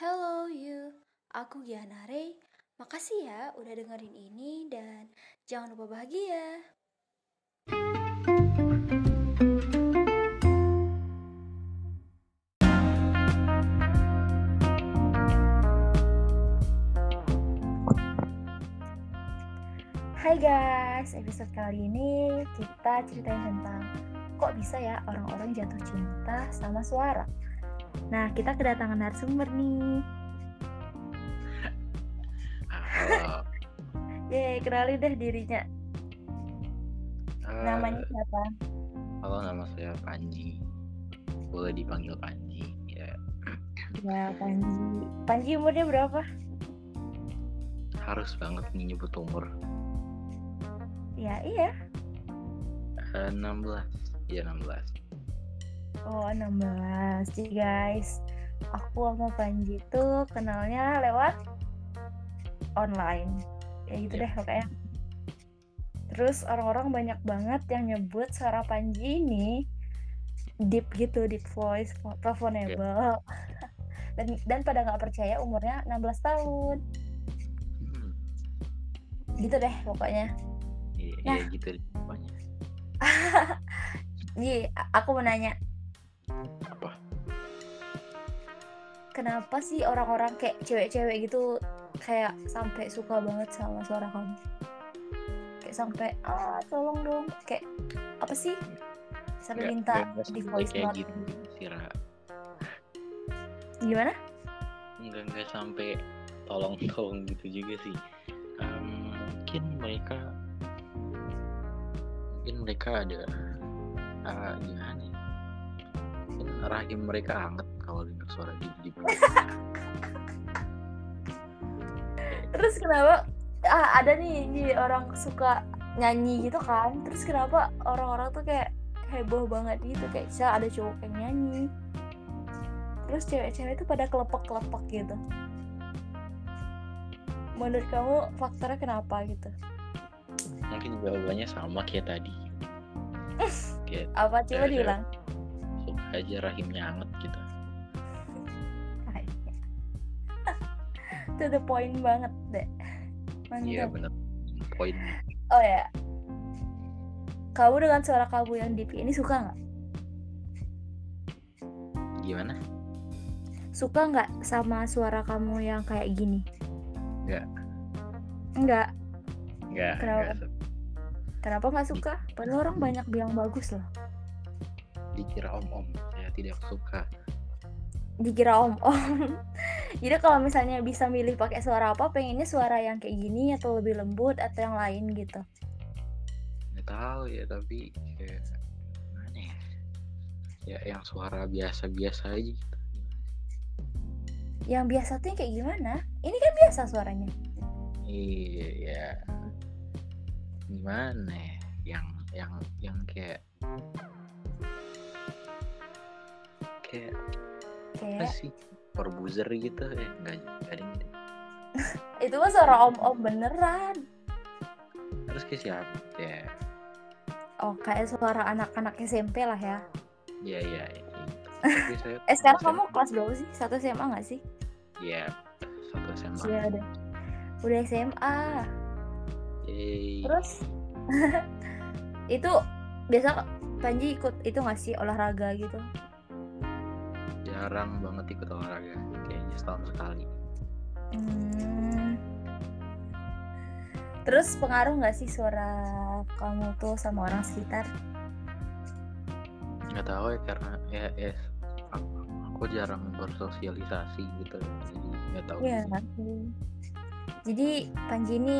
Hello you, aku Giana Ray. Makasih ya udah dengerin ini dan jangan lupa bahagia. Hai guys, episode kali ini kita ceritain tentang kok bisa ya orang-orang jatuh cinta sama suara. Nah, kita kedatangan narasumber nih. Halo. Yeay, kenalin deh dirinya. Eh, Namanya siapa? Halo, nama saya Panji. Boleh dipanggil Panji. Ya, Ya, Panji. Panji umurnya berapa? harus banget nih nyebut umur. Ya, iya. Eh, 16. Iya, 16. Oh, 16. Jadi guys, aku sama Panji tuh kenalnya lewat online. Ya gitu Iya. deh pokoknya. Terus orang-orang banyak banget yang nyebut suara Panji ini deep gitu, deep voice, performable. dan dan pada nggak percaya umurnya 16 tahun. Hmm, Gitu deh pokoknya. Iya, Nah. iya gitu deh pokoknya. Nih, aku mau nanya, kenapa sih orang-orang kayak cewek-cewek gitu kayak sampai suka banget sama suara kamu? Kayak sampai ah tolong dong, kayak apa sih? Sampai minta di voice kayak note. gitu. Gimana? Enggak, enggak sampai tolong-tolong gitu juga sih. Em, mungkin mereka mungkin mereka ada ah, gimana ya? Mungkin rahim mereka hangat kalau dengar suara di di Terus kenapa? Ah ada nih, nih orang suka nyanyi gitu kan. Terus kenapa orang-orang tuh kayak heboh banget gitu kayak bisa ada cowok yang nyanyi. Terus cewek-cewek itu pada kelepek-kelepek gitu. Menurut kamu faktornya kenapa gitu? mungkin jawabannya sama kayak tadi kayak Apa coba diulang? suka aja rahimnya hangat gitu to the point banget deh. iya Mantap. bener poin Oh ya. Kamu dengan suara kamu yang deep ini suka nggak? gimana Suka nggak sama suara kamu yang kayak gini? Nggak. Enggak. nggak Kenapa? nggak Kenapa nggak suka? Padahal orang banyak bilang bagus loh. dikira om om saya tidak suka Dikira om-om. Jadi kalau misalnya bisa milih pakai suara apa, pengennya suara yang kayak gini atau lebih lembut atau yang lain gitu. nggak tahu ya tapi kayak gimana ya ya yang suara biasa biasa aja gitu Yang biasa tuh yang kayak gimana? Ini kan biasa suaranya. iya ya gimana ya yang yang yang kayak kayak apa Kayak sih perbuzer gitu ya nggak nggak ada yang gitu. itu mah suara om-om beneran. terus kayak siapa ya Oh, kayak suara anak-anak SMP lah ya. Iya iya gitu. Saya Eh sekarang kamu kelas berapa sih? Satu SMA nggak sih? Iya satu SMA. Iya udah. Udah SMA. Yeay. Terus itu biasa Panji ikut itu nggak sih olahraga gitu? Jarang banget ikut olahraga kayaknya setahun sekali. Hmm. Terus pengaruh nggak sih suara kamu tuh sama orang sekitar? Nggak tahu ya karena ya, ya aku, jarang bersosialisasi gitu jadi nggak tahu. Iya sih. kan? Jadi Panji ini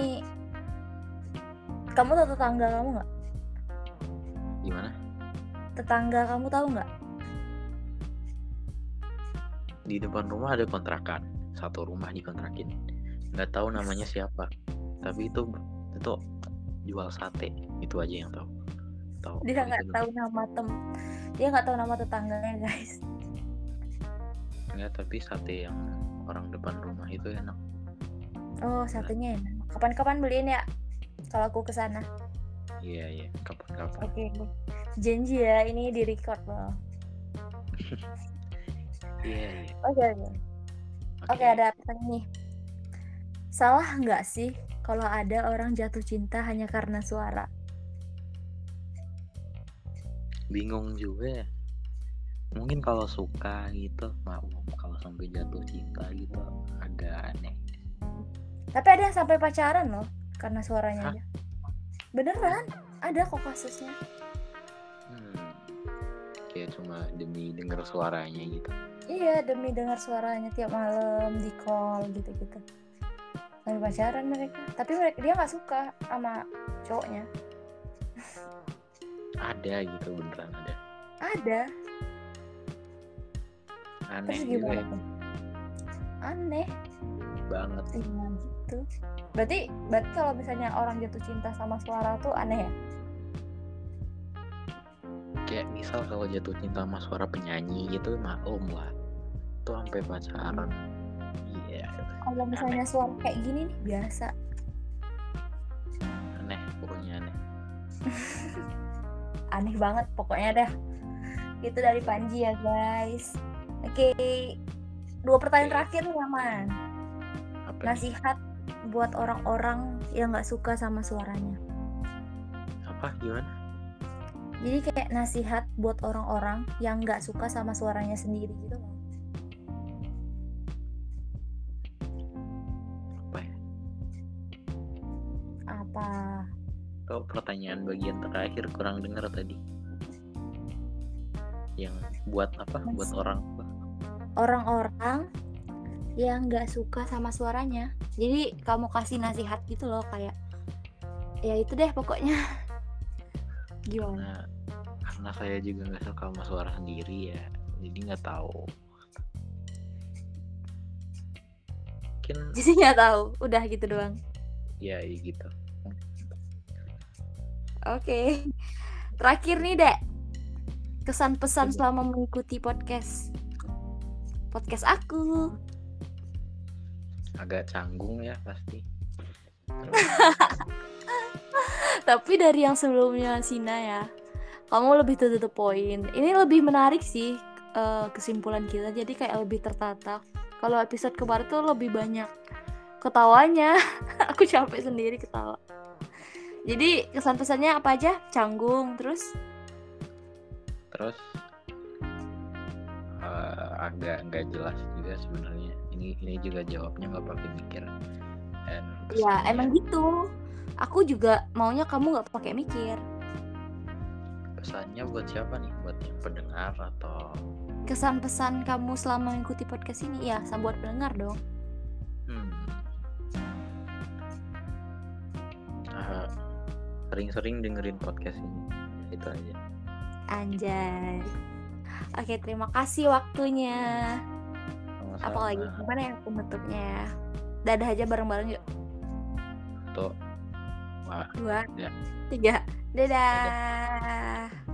kamu tahu tetangga kamu nggak? Gimana? Tetangga kamu tahu nggak? Di depan rumah ada kontrakan satu rumah dikontrakin. Nggak tahu namanya siapa. Tapi itu itu jual sate itu aja yang tahu. Tahu. Dia nggak tahu nama tem, dia nggak tahu nama tetangganya guys. Nggak, tapi sate yang orang depan rumah itu enak. Oh satenya enak. Kapan-kapan beliin ya kalau aku ke sana. Iya iya kapan-kapan. Oke. Janji ya ini di record loh. Iya iya. Oke oke. Oke, ada pertanyaan nih. Salah nggak sih kalau ada orang jatuh cinta hanya karena suara? bingung juga ya mungkin kalau suka gitu maklum kalau sampai jatuh cinta gitu agak aneh Tapi ada yang sampai pacaran loh karena suaranya Hah? aja. Beneran? Ada kok kasusnya. Kayak cuma demi denger suaranya gitu Iya, demi dengar suaranya tiap malam di call gitu-gitu. Sampai pacaran mereka. Tapi mereka dia nggak suka sama cowoknya. ada gitu beneran ada Ada. aneh Terus gimana ya tuh? Aneh. banget Iya gitu. Berarti berarti kalau misalnya orang jatuh cinta sama suara tuh aneh ya? Kayak misal kalau jatuh cinta sama suara penyanyi gitu maklum lah tuh sampai pacaran iya Kalau misalnya suara kayak gini nih biasa. aneh pokoknya aneh Aneh banget pokoknya dah. Itu dari Panji ya guys. Oke. Dua pertanyaan Oke. terakhir nih aman. apa nih? Nasihat buat orang-orang yang nggak suka sama suaranya. apa gimana Jadi kayak nasihat buat orang-orang yang nggak suka sama suaranya sendiri gitu loh. apa ya Apa? Kau pertanyaan bagian terakhir kurang dengar tadi. Yang buat apa? Mas- Buat orang? Orang-orang yang nggak suka sama suaranya. Jadi kamu kasih nasihat gitu loh kayak ya itu deh pokoknya. Gimana? Nah, karena saya juga nggak suka sama suara sendiri ya, jadi nggak tahu. Mungkin Jadi nggak tahu. Udah gitu doang. ya ya gitu. Oke. Terakhir nih, Dek. Kesan pesan selama mengikuti podcast. Podcast aku. Agak canggung ya pasti. Tapi dari yang sebelumnya Sina ya. Kamu lebih to the point. Ini lebih menarik sih eh, kesimpulan kita. Jadi kayak lebih tertata. Kalau episode kemarin tuh lebih banyak ketawanya. Aku capek sendiri ketawa. Jadi kesan pesannya apa aja? Canggung, terus Terus eh, agak nggak jelas juga sebenarnya. Ini ini juga jawabnya nggak pakai mikir. Dan ya emang gitu. Aku juga maunya kamu nggak pakai mikir. pesannya buat siapa nih? Buat pendengar atau Kesan pesan kamu selama mengikuti podcast ini ya, sama buat pendengar dong. Hmm. Ah, sering-sering dengerin podcast ini. Itu aja. Anjay. Oke, terima kasih waktunya. Sama-sama. Apalagi gimana ya penutupnya ya? Dadah aja bareng-bareng yuk. Tuh. Wah, Dua, Ya. tiga. Dadah.